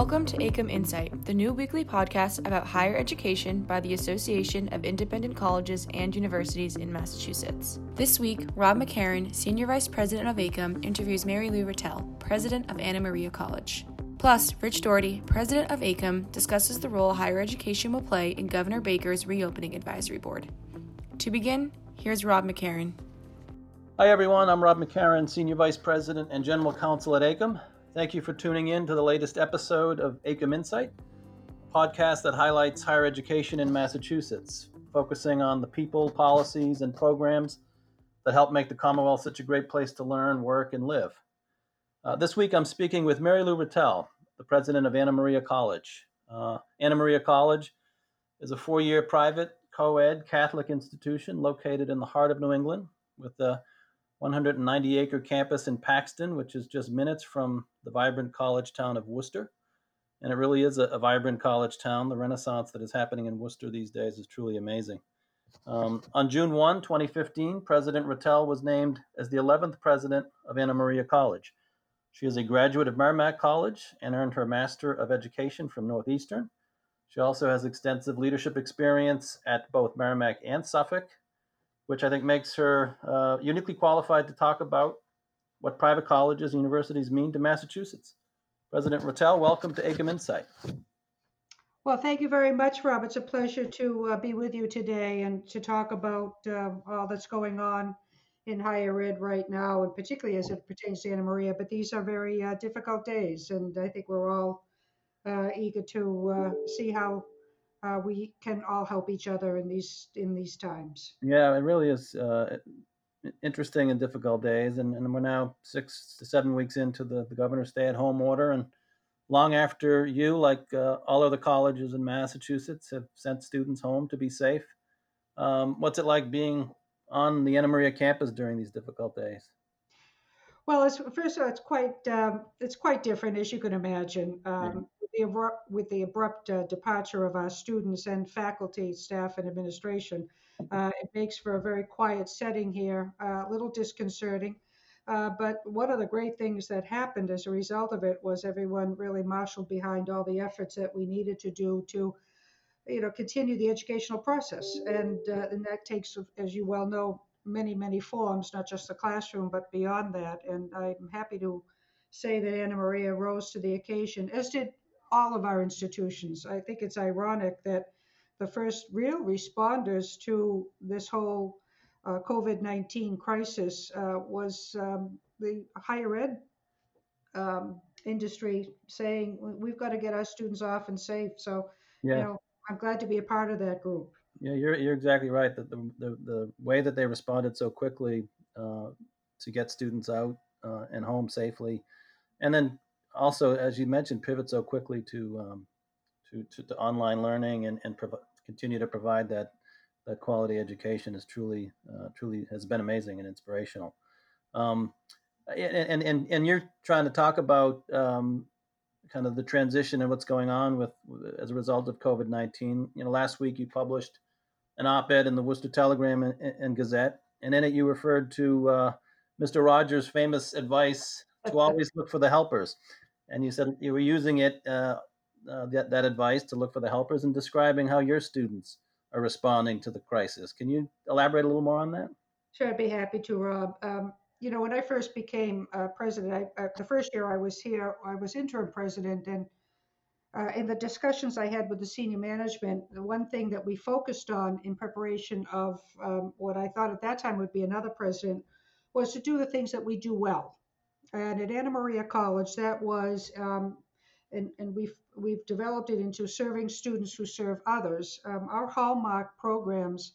Welcome to AICUM Insight, the new weekly podcast about higher education by the Association of Independent Colleges and Universities in Massachusetts. This week, Rob McCarron, Senior Vice President of AICUM, interviews Mary Lou Retelle, President of Anna Maria College. Plus, Rich Doherty, President of AICUM, discusses the role higher education will play in Governor Baker's reopening advisory board. To begin, here's Rob McCarron. Hi, everyone. I'm Rob McCarron, Senior Vice President and General Counsel at AICUM. Thank you for tuning in to the latest episode of AICUM Insight, a podcast that highlights higher education in Massachusetts, focusing on the people, policies, and programs that help make the Commonwealth such a great place to learn, work, and live. Uh, this week, I'm speaking with Mary Lou Retelle, the president of Anna Maria College. Uh, Anna Maria College is a four year private, co ed Catholic institution located in the heart of New England with a 190 acre campus in Paxton, which is just minutes from the vibrant college town of Worcester. And it really is a, a vibrant college town. The renaissance that is happening in Worcester these days is truly amazing. Um, on June 1, 2015, President Retelle was named as the 11th president of Anna Maria College. She is a graduate of Merrimack College and earned her Master of Education from Northeastern. She also has extensive leadership experience at both Merrimack and Suffolk, which I think makes her uh, uniquely qualified to talk about what private colleges and universities mean to Massachusetts. President Retelle, welcome to AICUM Insight. Well, thank you very much, Rob. It's a pleasure to uh, be with you today and to talk about uh, all that's going on in higher ed right now, and particularly as it pertains to Anna Maria. But these are very uh, difficult days, and I think we're all uh, eager to uh, see how uh, we can all help each other in these in these times. Yeah, it really is uh, interesting and difficult days, and, and we're now six to seven weeks into the, the governor's stay-at-home order, and long after you, like uh, all other colleges in Massachusetts, have sent students home to be safe. Um, what's it like being on the Anna Maria campus during these difficult days? Well, it's, first of all, it's quite um, it's quite different, as you can imagine. Um, the abrupt, with the abrupt uh, departure of our students and faculty, staff, and administration, uh, it makes for a very quiet setting here, a little disconcerting. Uh, but one of the great things that happened as a result of it was everyone really marshaled behind all the efforts that we needed to do to, you know, continue the educational process, and uh, and that takes, as you well know, many many forms, not just the classroom, but beyond that. And I'm happy to say that Anna Maria rose to the occasion, as did all of our institutions. I think it's ironic that the first real responders to this whole uh, COVID 19 crisis uh, was um, the higher ed um, industry saying we've got to get our students off and safe. So, yeah. you know, I'm glad to be a part of that group. Yeah, you're, you're exactly right. That the, the, the way that they responded so quickly uh, to get students out uh, and home safely, and then also, as you mentioned, pivot so quickly to um, to, to, to, online learning and, and prov- continue to provide that that quality education is truly uh, truly has been amazing and inspirational. Um, and, and and you're trying to talk about um, kind of the transition and what's going on with as a result of COVID nineteen. You know, last week you published an op-ed in the Worcester Telegram and, and Gazette, and in it you referred to uh, Mr. Rogers' famous advice to always look for the helpers and you said you were using it uh, uh, that, that advice to look for the helpers and describing how your students are responding to the crisis. Can you elaborate a little more on that? Sure, I'd be happy to, Rob. Um, you know, when I first became uh, president, I, uh, the first year I was here, I was interim president, and uh, in the discussions I had with the senior management, the one thing that we focused on in preparation of um, what I thought at that time would be another president was to do the things that we do well and at Anna Maria College, that was, um, and, and we've we've developed it into serving students who serve others. Um, our hallmark programs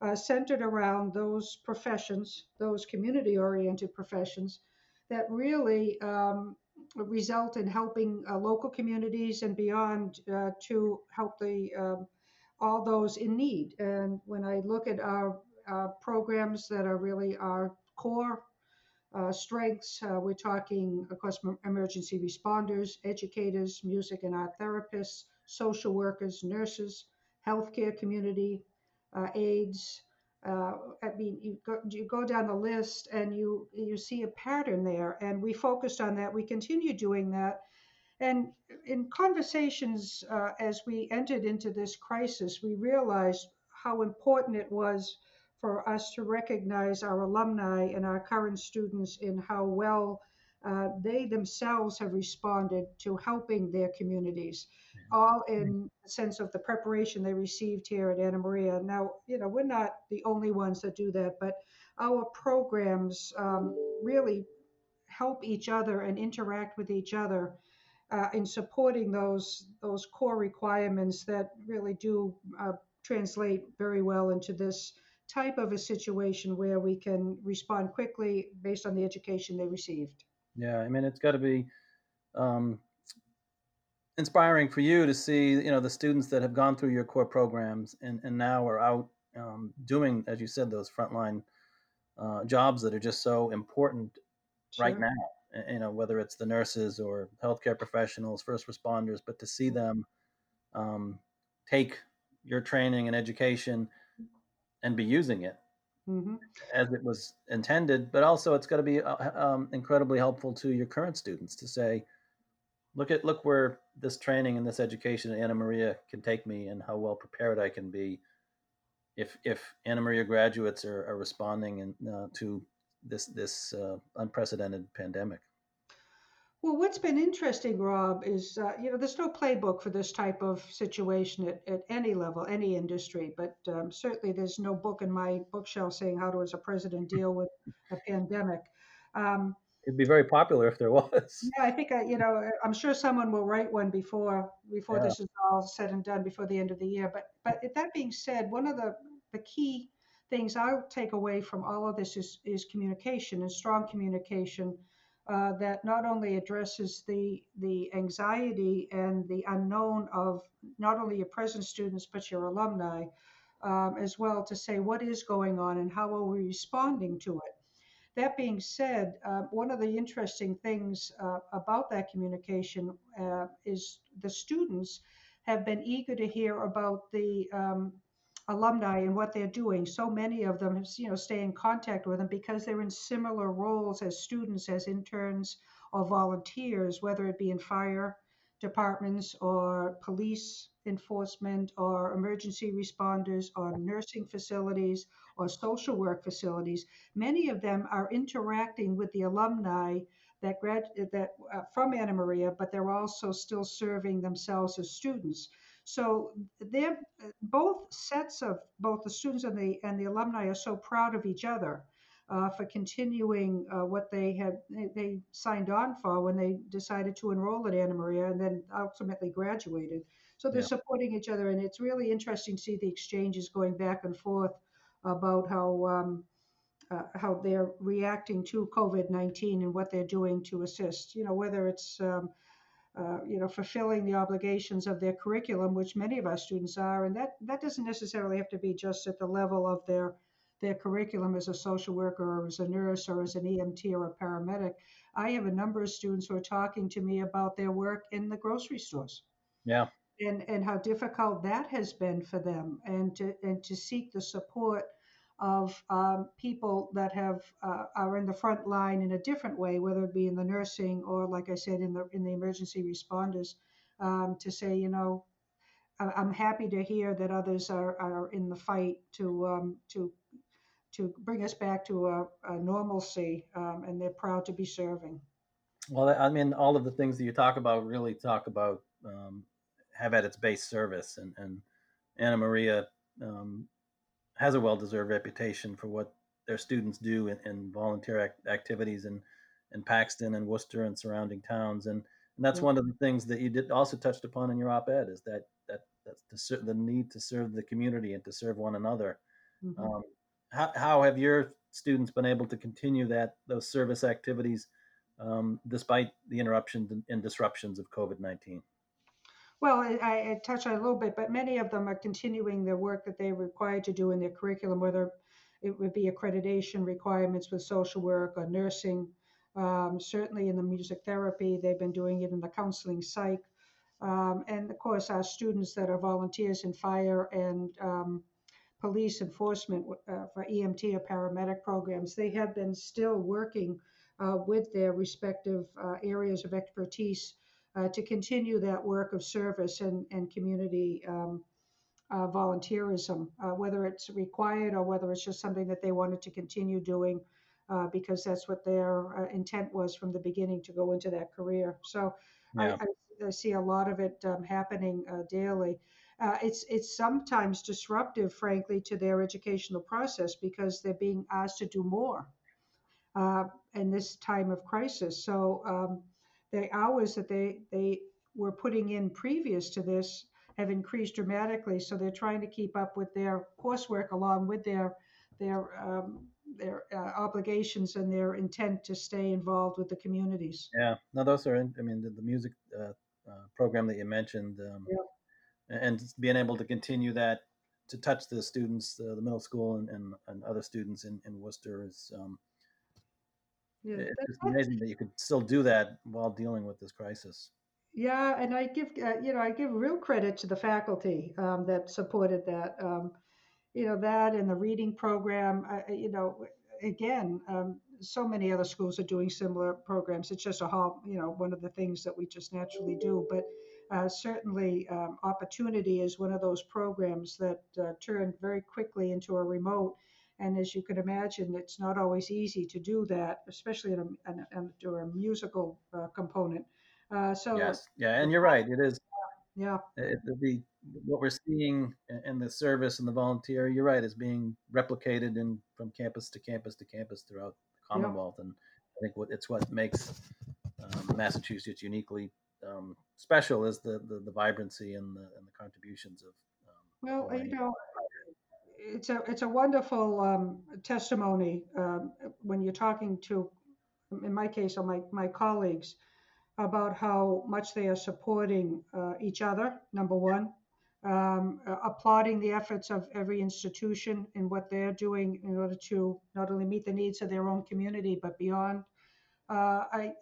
uh, centered around those professions, those community-oriented professions, that really um, result in helping uh, local communities and beyond uh, to help the um, all those in need. And when I look at our programs that are really our core uh, strengths. Uh, we're talking, of course, emergency responders, educators, music and art therapists, social workers, nurses, healthcare community, uh, aides. Uh, I mean, you go, you go down the list and you you see a pattern there, and we focused on that. We continue doing that, And in conversations uh, as we entered into this crisis, we realized how important it was for us to recognize our alumni and our current students in how well uh, they themselves have responded to helping their communities, all in the sense of the preparation they received here at Anna Maria. Now, you know, we're not the only ones that do that, but our programs um, really help each other and interact with each other uh, in supporting those those core requirements that really do uh, translate very well into this type of a situation where we can respond quickly based on the education they received. Yeah, I mean, it's got to be um, inspiring for you to see, you know, the students that have gone through your core programs and, and now are out um, doing, as you said, those frontline uh, jobs that are just so important sure. right now you know whether it's the nurses or healthcare professionals first responders but to see them um, take your training and education and be using it mm-hmm. as it was intended but also it's got to be uh, um, incredibly helpful to your current students to say look at look where this training and this education at anna maria can take me and how well prepared i can be if if anna maria graduates are, are responding and, uh, to this this uh, unprecedented pandemic. Well, what's been interesting, Rob, is uh, you know there's no playbook for this type of situation at, at any level, any industry. But um, certainly, there's no book in my bookshelf saying how to, as a president, deal with a pandemic. Um, It'd be very popular if there was. Yeah, I think I, you know I'm sure someone will write one before before yeah. this is all said and done before the end of the year. But but that being said, one of the the key things I'll take away from all of this is, is communication and strong communication uh, that not only addresses the the anxiety and the unknown of not only your present students but your alumni um, as well to say what is going on and how are we responding to it. That being said, uh, one of the interesting things uh, about that communication uh, is the students have been eager to hear about the um, alumni and what they're doing. So many of them, you know, stay in contact with them because they're in similar roles as students, as interns or volunteers, whether it be in fire departments or police enforcement or emergency responders or nursing facilities or social work facilities. Many of them are interacting with the alumni that grad that uh, from Anna Maria, but they're also still serving themselves as students. So they're both sets of both the students and the and the alumni are so proud of each other uh, for continuing uh, what they had they signed on for when they decided to enroll at Anna Maria and then ultimately graduated. So they're yeah. supporting each other, and it's really interesting to see the exchanges going back and forth about how. Um, uh, how they're reacting to COVID 19 and what they're doing to assist. You know, whether it's um, uh, you know, fulfilling the obligations of their curriculum, which many of our students are, and that that doesn't necessarily have to be just at the level of their their curriculum as a social worker or as a nurse or as an EMT or a paramedic. I have a number of students who are talking to me about their work in the grocery stores. Yeah. And and how difficult that has been for them, and to and to seek the support of um, people that have uh, are in the front line in a different way, whether it be in the nursing or, like I said, in the in the emergency responders, um, to say, you know, I'm happy to hear that others are, are in the fight to um, to to bring us back to a, a normalcy, um, and they're proud to be serving. Well, I mean, all of the things that you talk about really talk about um, have at its base service, and, and Anna Maria um, has a well-deserved reputation for what their students do in, in volunteer act, activities in, in Paxton and Worcester and surrounding towns. And, and that's mm-hmm. one of the things that you did also touched upon in your op-ed is that, that, that's the, the need to serve the community and to serve one another. Mm-hmm. Um, how, how have your students been able to continue that, those service activities um, despite the interruptions and disruptions of COVID-19? Well, I, I touched on a little bit, but many of them are continuing the work that they're required to do in their curriculum, whether it would be accreditation requirements with social work or nursing. Um, certainly in the music therapy, they've been doing it in the counseling psych. Um, and of course, our students that are volunteers in fire and um, police enforcement uh, for EMT or paramedic programs, they have been still working uh, with their respective uh, areas of expertise to continue that work of service and, and community um, uh, volunteerism, uh, whether it's required or whether it's just something that they wanted to continue doing uh, because that's what their uh, intent was from the beginning to go into that career. So yeah. I, I, I, see a lot of it um, happening uh, daily. Uh, it's it's sometimes disruptive, frankly, to their educational process because they're being asked to do more in this time of crisis. So um, the hours that they they were putting in previous to this have increased dramatically. So they're trying to keep up with their coursework along with their their um, their uh, obligations and their intent to stay involved with the communities. Yeah, no, those are. I mean, the, the music uh, uh, program that you mentioned, um, yeah. and being able to continue that to touch the students, uh, the middle school and, and, and, other students in, in Worcester is. Um, yeah, it's amazing that you could still do that while dealing with this crisis. Yeah, and I give uh, you know I give real credit to the faculty um, that supported that. Um, you know that and the reading program. Uh, you know, again, um, so many other schools are doing similar programs. It's just a hall, you know, one of the things that we just naturally do. But uh, certainly, um, opportunity is one of those programs that uh, turned very quickly into a remote. And as you can imagine, it's not always easy to do that, especially in a, in a, in a musical uh, component. Uh, so yes, yeah, and you're right. It is. Yeah. It, the what we're seeing in the service and the volunteer, you're right, is being replicated in from campus to campus to campus throughout the Commonwealth, yeah. and I think what it's what makes um, Massachusetts uniquely um, special is the, the, the vibrancy and the and the contributions of. Um, well, you know, it's a it's a wonderful um, testimony um, when you're talking to, in my case, my my colleagues about how much they are supporting uh, each other, number one, um, uh, applauding the efforts of every institution in what they're doing in order to not only meet the needs of their own community, but beyond. Uh, I,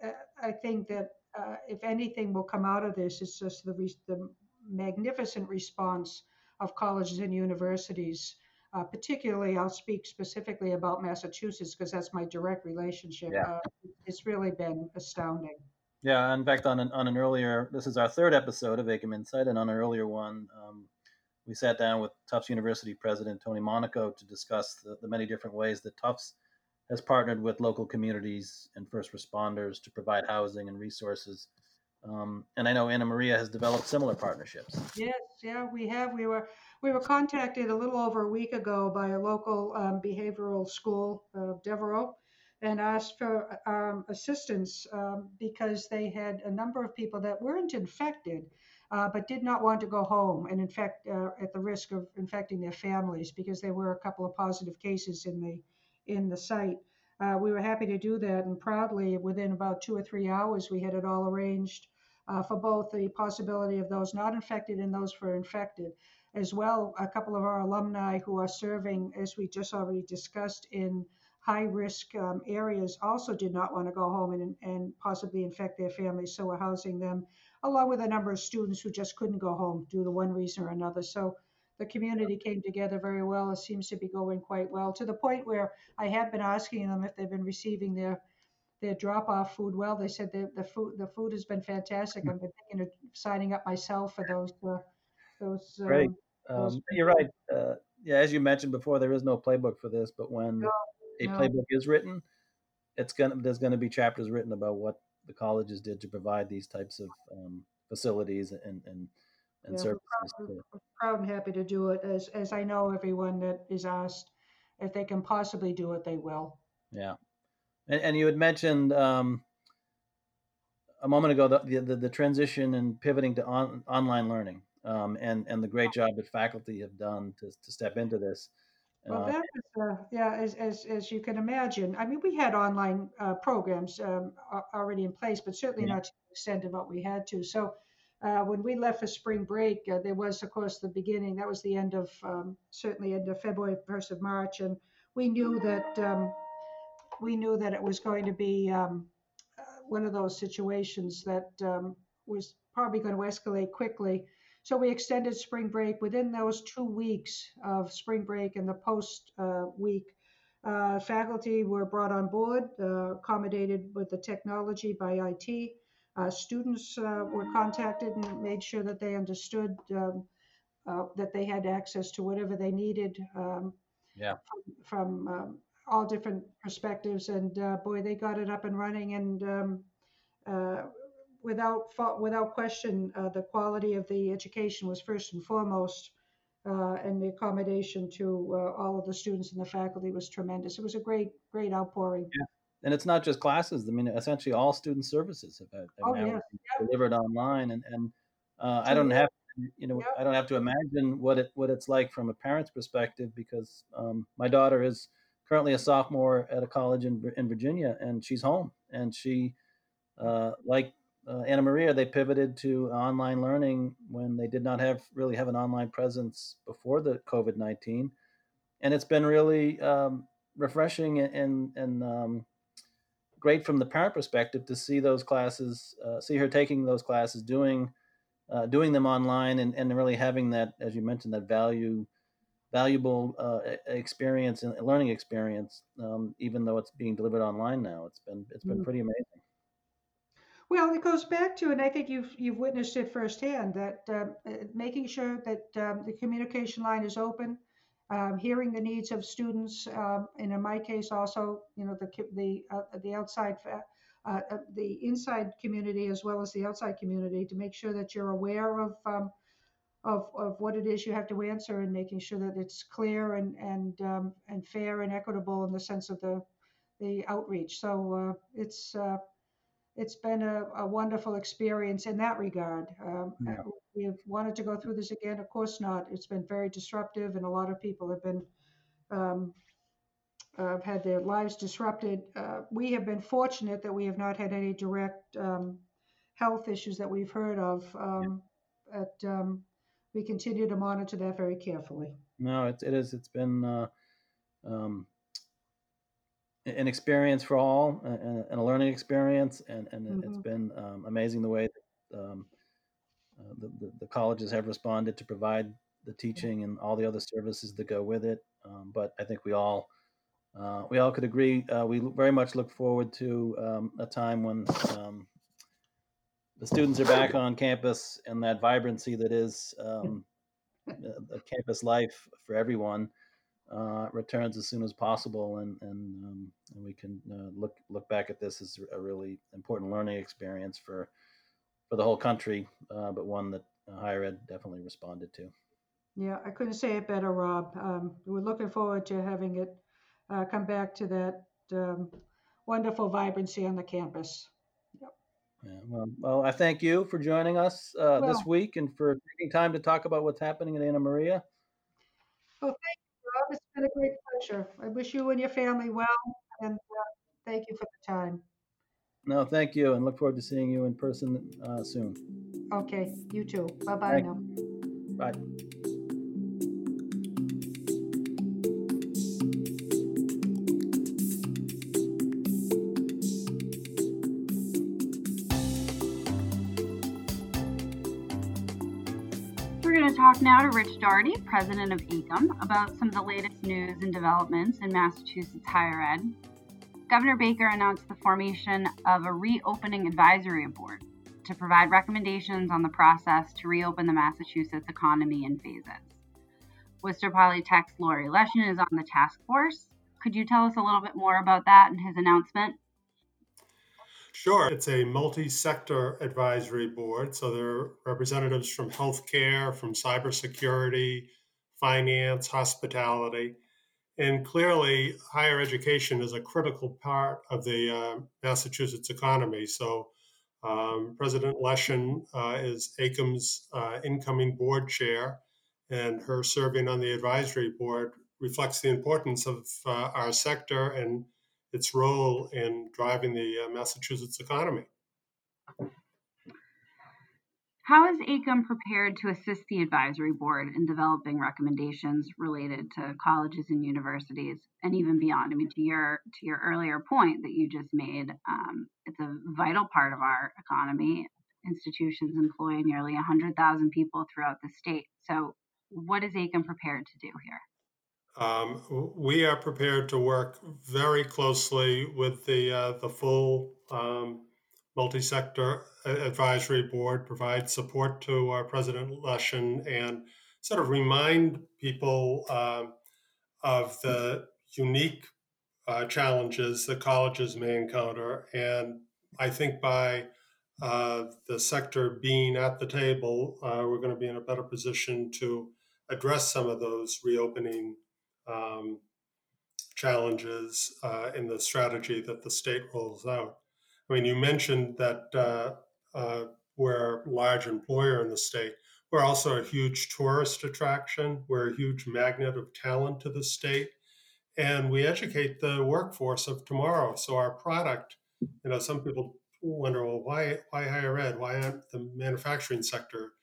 I think that uh, if anything will come out of this, it's just the, re- the magnificent response of colleges and universities. Uh, particularly, I'll speak specifically about Massachusetts because that's my direct relationship. Yeah. Uh, it's really been astounding. Yeah, in fact, on an, on an earlier, this is our third episode of AICUM Insight, and on an earlier one, um, we sat down with Tufts University President Tony Monaco to discuss the, the many different ways that Tufts has partnered with local communities and first responders to provide housing and resources. Um, and I know Anna Maria has developed similar partnerships. Yes, yeah, we have. We were we were contacted a little over a week ago by a local um, behavioral school, uh, Devereux, and asked for um, assistance um, because they had a number of people that weren't infected, uh, but did not want to go home and infect uh, at the risk of infecting their families because there were a couple of positive cases in the in the site. Uh, we were happy to do that, and proudly, within about two or three hours, we had it all arranged uh, for both the possibility of those not infected and those for infected. As well, a couple of our alumni who are serving, as we just already discussed, in high risk um, areas also did not want to go home and, and possibly infect their families. So we're housing them along with a number of students who just couldn't go home due to one reason or another. So the community came together very well. It seems to be going quite well to the point where I have been asking them if they've been receiving their their drop off food well. They said the, the food the food has been fantastic. I've been thinking of signing up myself for those uh, those. Great. Um, um, you're right. Uh, yeah, as you mentioned before, there is no playbook for this, but when no, a no. playbook is written, it's gonna there's gonna be chapters written about what the colleges did to provide these types of um, facilities and and and yeah, services. We're proud, we're proud and happy to do it. As as I know, everyone that is asked if they can possibly do it, they will. Yeah, and, and you had mentioned um, a moment ago the, the, the transition and pivoting to on, online learning, um, and and the great job that faculty have done to to step into this. Well, uh, that was, uh, yeah, as, as, as you can imagine. I mean, we had online uh, programs um, already in place, but certainly yeah. not to the extent of what we had to. So uh, when we left for spring break, uh, there was, of course, the beginning. That was the end of, um, certainly end of February, 1st of March. And we knew that, um, we knew that it was going to be um, uh, one of those situations that um, was probably going to escalate quickly. So we extended spring break. Within those two weeks of spring break and the post uh, week, uh, faculty were brought on board, uh, accommodated with the technology by IT. Uh, students uh, were contacted and made sure that they understood um, uh, that they had access to whatever they needed um, yeah. from, from um, all different perspectives. And uh, boy, they got it up and running. And um, uh, without without question, uh, the quality of the education was first and foremost. and the accommodation to all of the students and the faculty was tremendous. It was a great, great outpouring. Yeah and it's not just classes. I mean, essentially all student services have, have oh, now yeah. delivered online, and and uh, I don't have you know I don't have to imagine what it what it's like from a parent's perspective because um, my daughter is currently a sophomore at a college in in Virginia, and she's home, and she uh, like uh, Anna Maria, they pivoted to online learning when they did not have really have an online presence before the COVID nineteen, and it's been really um, refreshing and and um, great from the parent perspective to see those classes, uh, see her taking those classes, doing uh, doing them online, and, and really having that, as you mentioned, that value valuable uh, experience and learning experience, um, even though it's being delivered online now. It's been it's been mm-hmm. pretty amazing. Well, it goes back to, and I think you've you've witnessed it firsthand that um, uh, making sure that um, the communication line is open, um, hearing the needs of students, um, and in my case also, you know, the the uh, the outside, uh, uh, the inside community as well as the outside community, to make sure that you're aware of um, of of what it is you have to answer, and making sure that it's clear and and um, and fair and equitable in the sense of the the outreach. So uh, it's uh, it's been a, a, wonderful experience in that regard. Um, yeah. We've wanted to go through this again, of course not. It's been very disruptive, and a lot of people have been um, uh, had their lives disrupted. Uh, we have been fortunate that we have not had any direct um, health issues that we've heard of. Um, but um, we continue to monitor that very carefully. No, it, it is. It's been uh, um, an experience for all and, a learning experience, and, and mm-hmm. it's been um, amazing the way that um, uh, the, the, the, colleges have responded to provide the teaching and all the other services that go with it. Um, but I think we all uh, we all could agree. Uh, we very much look forward to um, a time when um, the students are back on campus and that vibrancy that is um, a campus life for everyone uh, returns as soon as possible, and and, um, and we can uh, look look back at this as a really important learning experience for for the whole country, uh, but one that higher ed definitely responded to. Yeah, I couldn't say it better, Rob. Um, we're looking forward to having it uh, come back to that um, wonderful vibrancy on the campus. Yeah, well, well, I thank you for joining us uh, well, this week and for taking time to talk about what's happening in Anna Maria. Well, thank you, Rob. It's been a great pleasure. I wish you and your family well, and uh, thank you for the time. No, thank you, and look forward to seeing you in person uh, soon. Okay, you too. Bye bye now. Bye. Talk now to Rich Doherty, president of AICUM, about some of the latest news and developments in Massachusetts higher ed. Governor Baker announced the formation of a reopening advisory board to provide recommendations on the process to reopen the Massachusetts economy in phases. Worcester Polytech's Laurie Leshin is on the task force. Could you tell us a little bit more about that and his announcement? Sure. It's a multi sector advisory board. So there are representatives from healthcare, from cybersecurity, finance, hospitality. And clearly, higher education is a critical part of the uh, Massachusetts economy. So, um, President Leshin uh, is AICUM's uh, incoming board chair, and her serving on the advisory board reflects the importance of uh, our sector and its role in driving the uh, Massachusetts economy. How is AICUM prepared to assist the advisory board in developing recommendations related to colleges and universities, and even beyond? I mean, to your to your earlier point that you just made, um, it's a vital part of our economy. Institutions employ nearly 100,000 people throughout the state. So, what is AICUM prepared to do here? Um, we are prepared to work very closely with the uh, the full um, multi-sector advisory board, provide support to our President Leshin, and sort of remind people um, of the unique uh, challenges that colleges may encounter. And I think by uh, the sector being at the table, uh, we're going to be in a better position to address some of those reopening um, challenges uh, in the strategy that the state rolls out. I mean, you mentioned that uh, uh, we're a large employer in the state. We're also a huge tourist attraction. We're a huge magnet of talent to the state. And we educate the workforce of tomorrow. So our product, you know, some people wonder, well, why, why higher ed? Why aren't the manufacturing sector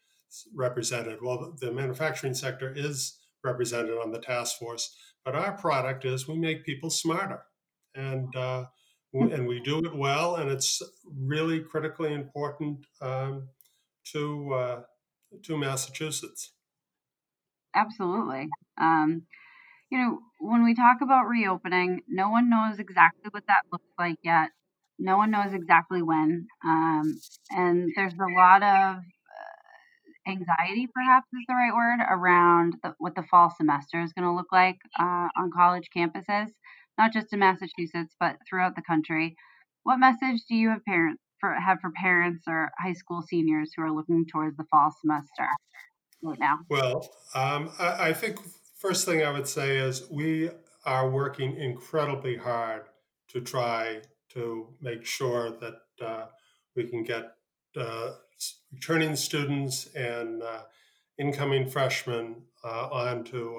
represented? Well, the manufacturing sector is represented on the task force, but our product is we make people smarter. And uh, and we do it well, and it's really critically important um, to uh, to Massachusetts. Absolutely. Um, you know, when we talk about reopening, no one knows exactly what that looks like yet. No one knows exactly when, um, and there's a lot of anxiety, perhaps is the right word, around the, what the fall semester is going to look like uh, on college campuses not just in Massachusetts, but throughout the country. What message do you have parents for have for parents or high school seniors who are looking towards the fall semester right now? Well, um, I, I think first thing I would say is we are working incredibly hard to try to make sure that uh, we can get uh, returning students and uh, incoming freshmen uh, onto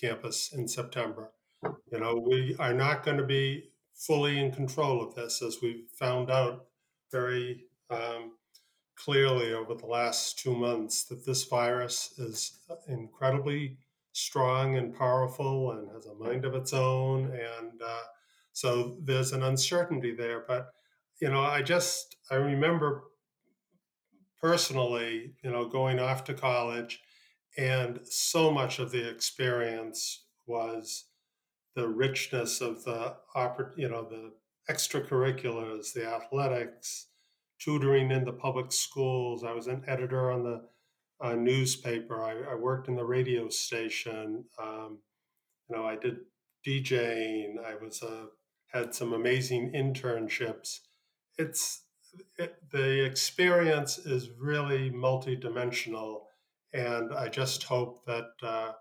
campus in September. You know, we are not going to be fully in control of this, as we've found out very um, clearly over the last two months, that this virus is incredibly strong and powerful and has a mind of its own. And uh, so there's an uncertainty there. But, you know, I just, I remember personally, you know, going off to college, and so much of the experience was the richness of the you know the extracurriculars, the athletics, tutoring in the public schools. I was an editor on the uh, newspaper. I, I, worked in the radio station. Um, you know, I did DJing. I was uh, had some amazing internships. It's it, the experience is really multidimensional, and I just hope that uh,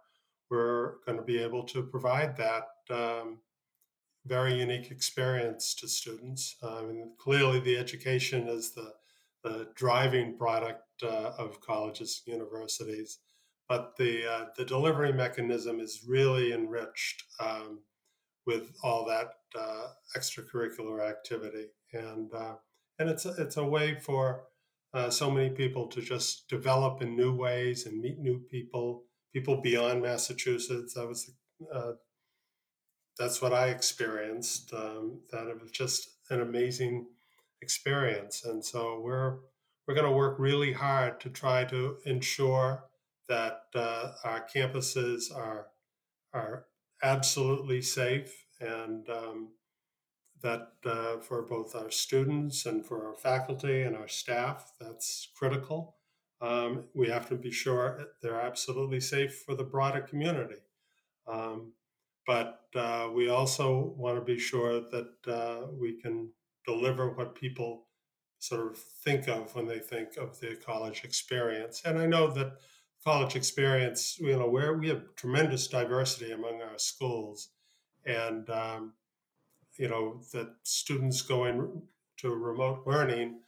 we're going to be able to provide that um, very unique experience to students. I mean, clearly, the education is the, the driving product uh, of colleges and universities, but the uh, the delivery mechanism is really enriched um, with all that uh, extracurricular activity, and uh, and it's a, it's a way for uh, so many people to just develop in new ways and meet new people, people beyond Massachusetts. That was uh, that's what I experienced. Um, that it was just an amazing experience, and so we're we're going to work really hard to try to ensure that uh, our campuses are are absolutely safe and um, that uh, for both our students and for our faculty and our staff, that's critical. Um, we have to be sure they're absolutely safe for the broader community. Um, but uh, we also want to be sure that uh, we can deliver what people sort of think of when they think of the college experience. And I know that college experience, you know, where we have tremendous diversity among our schools, and um, you know that students going to remote learning,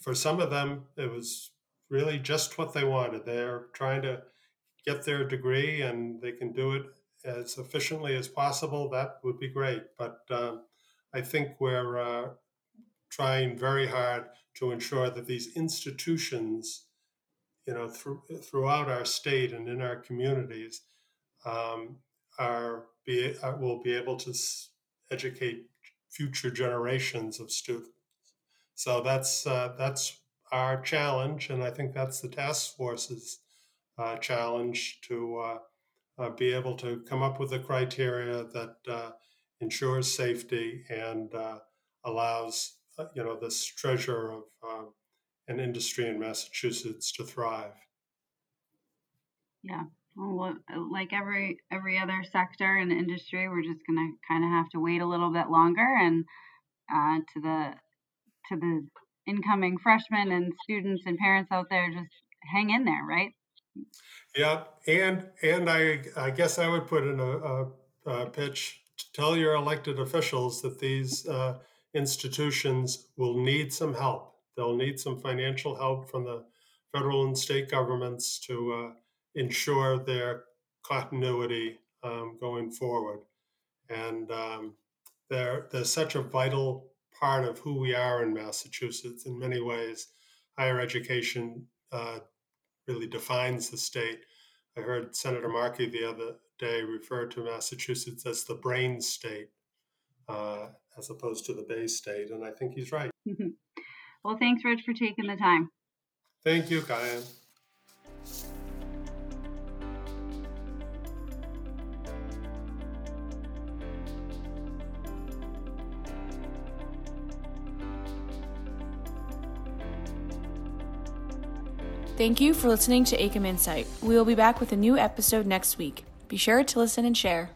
for some of them, it was really just what they wanted. They're trying to get their degree, and they can do it as efficiently as possible, that would be great. But um, I think we're uh, trying very hard to ensure that these institutions, you know, through, throughout our state and in our communities, um, are be uh, will be able to educate future generations of students. So that's uh, that's our challenge, and I think that's the task force's uh, challenge to uh, uh, be able to come up with a criteria that uh, ensures safety and uh, allows you know this treasure of an industry in Massachusetts to thrive. Yeah, well, like every every other sector the industry, we're just gonna kind of have to wait a little bit longer, and uh, to the to the incoming freshmen and students and parents out there, just hang in there, right? Yeah, and and I I guess I would put in a, a, a pitch to tell your elected officials that these uh, institutions will need some help. They'll need some financial help from the federal and state governments to uh, ensure their continuity um, going forward. And um, they're, they're such a vital part of who we are in Massachusetts. In many ways, higher education uh, really defines the state. I heard Senator Markey the other day refer to Massachusetts as the brain state uh, as opposed to the Bay State, and I think he's right. well, thanks, Rich, for taking the time. Thank you, Kyan. Thank you for listening to AICUM Insight. We will be back with a new episode next week. Be sure to listen and share.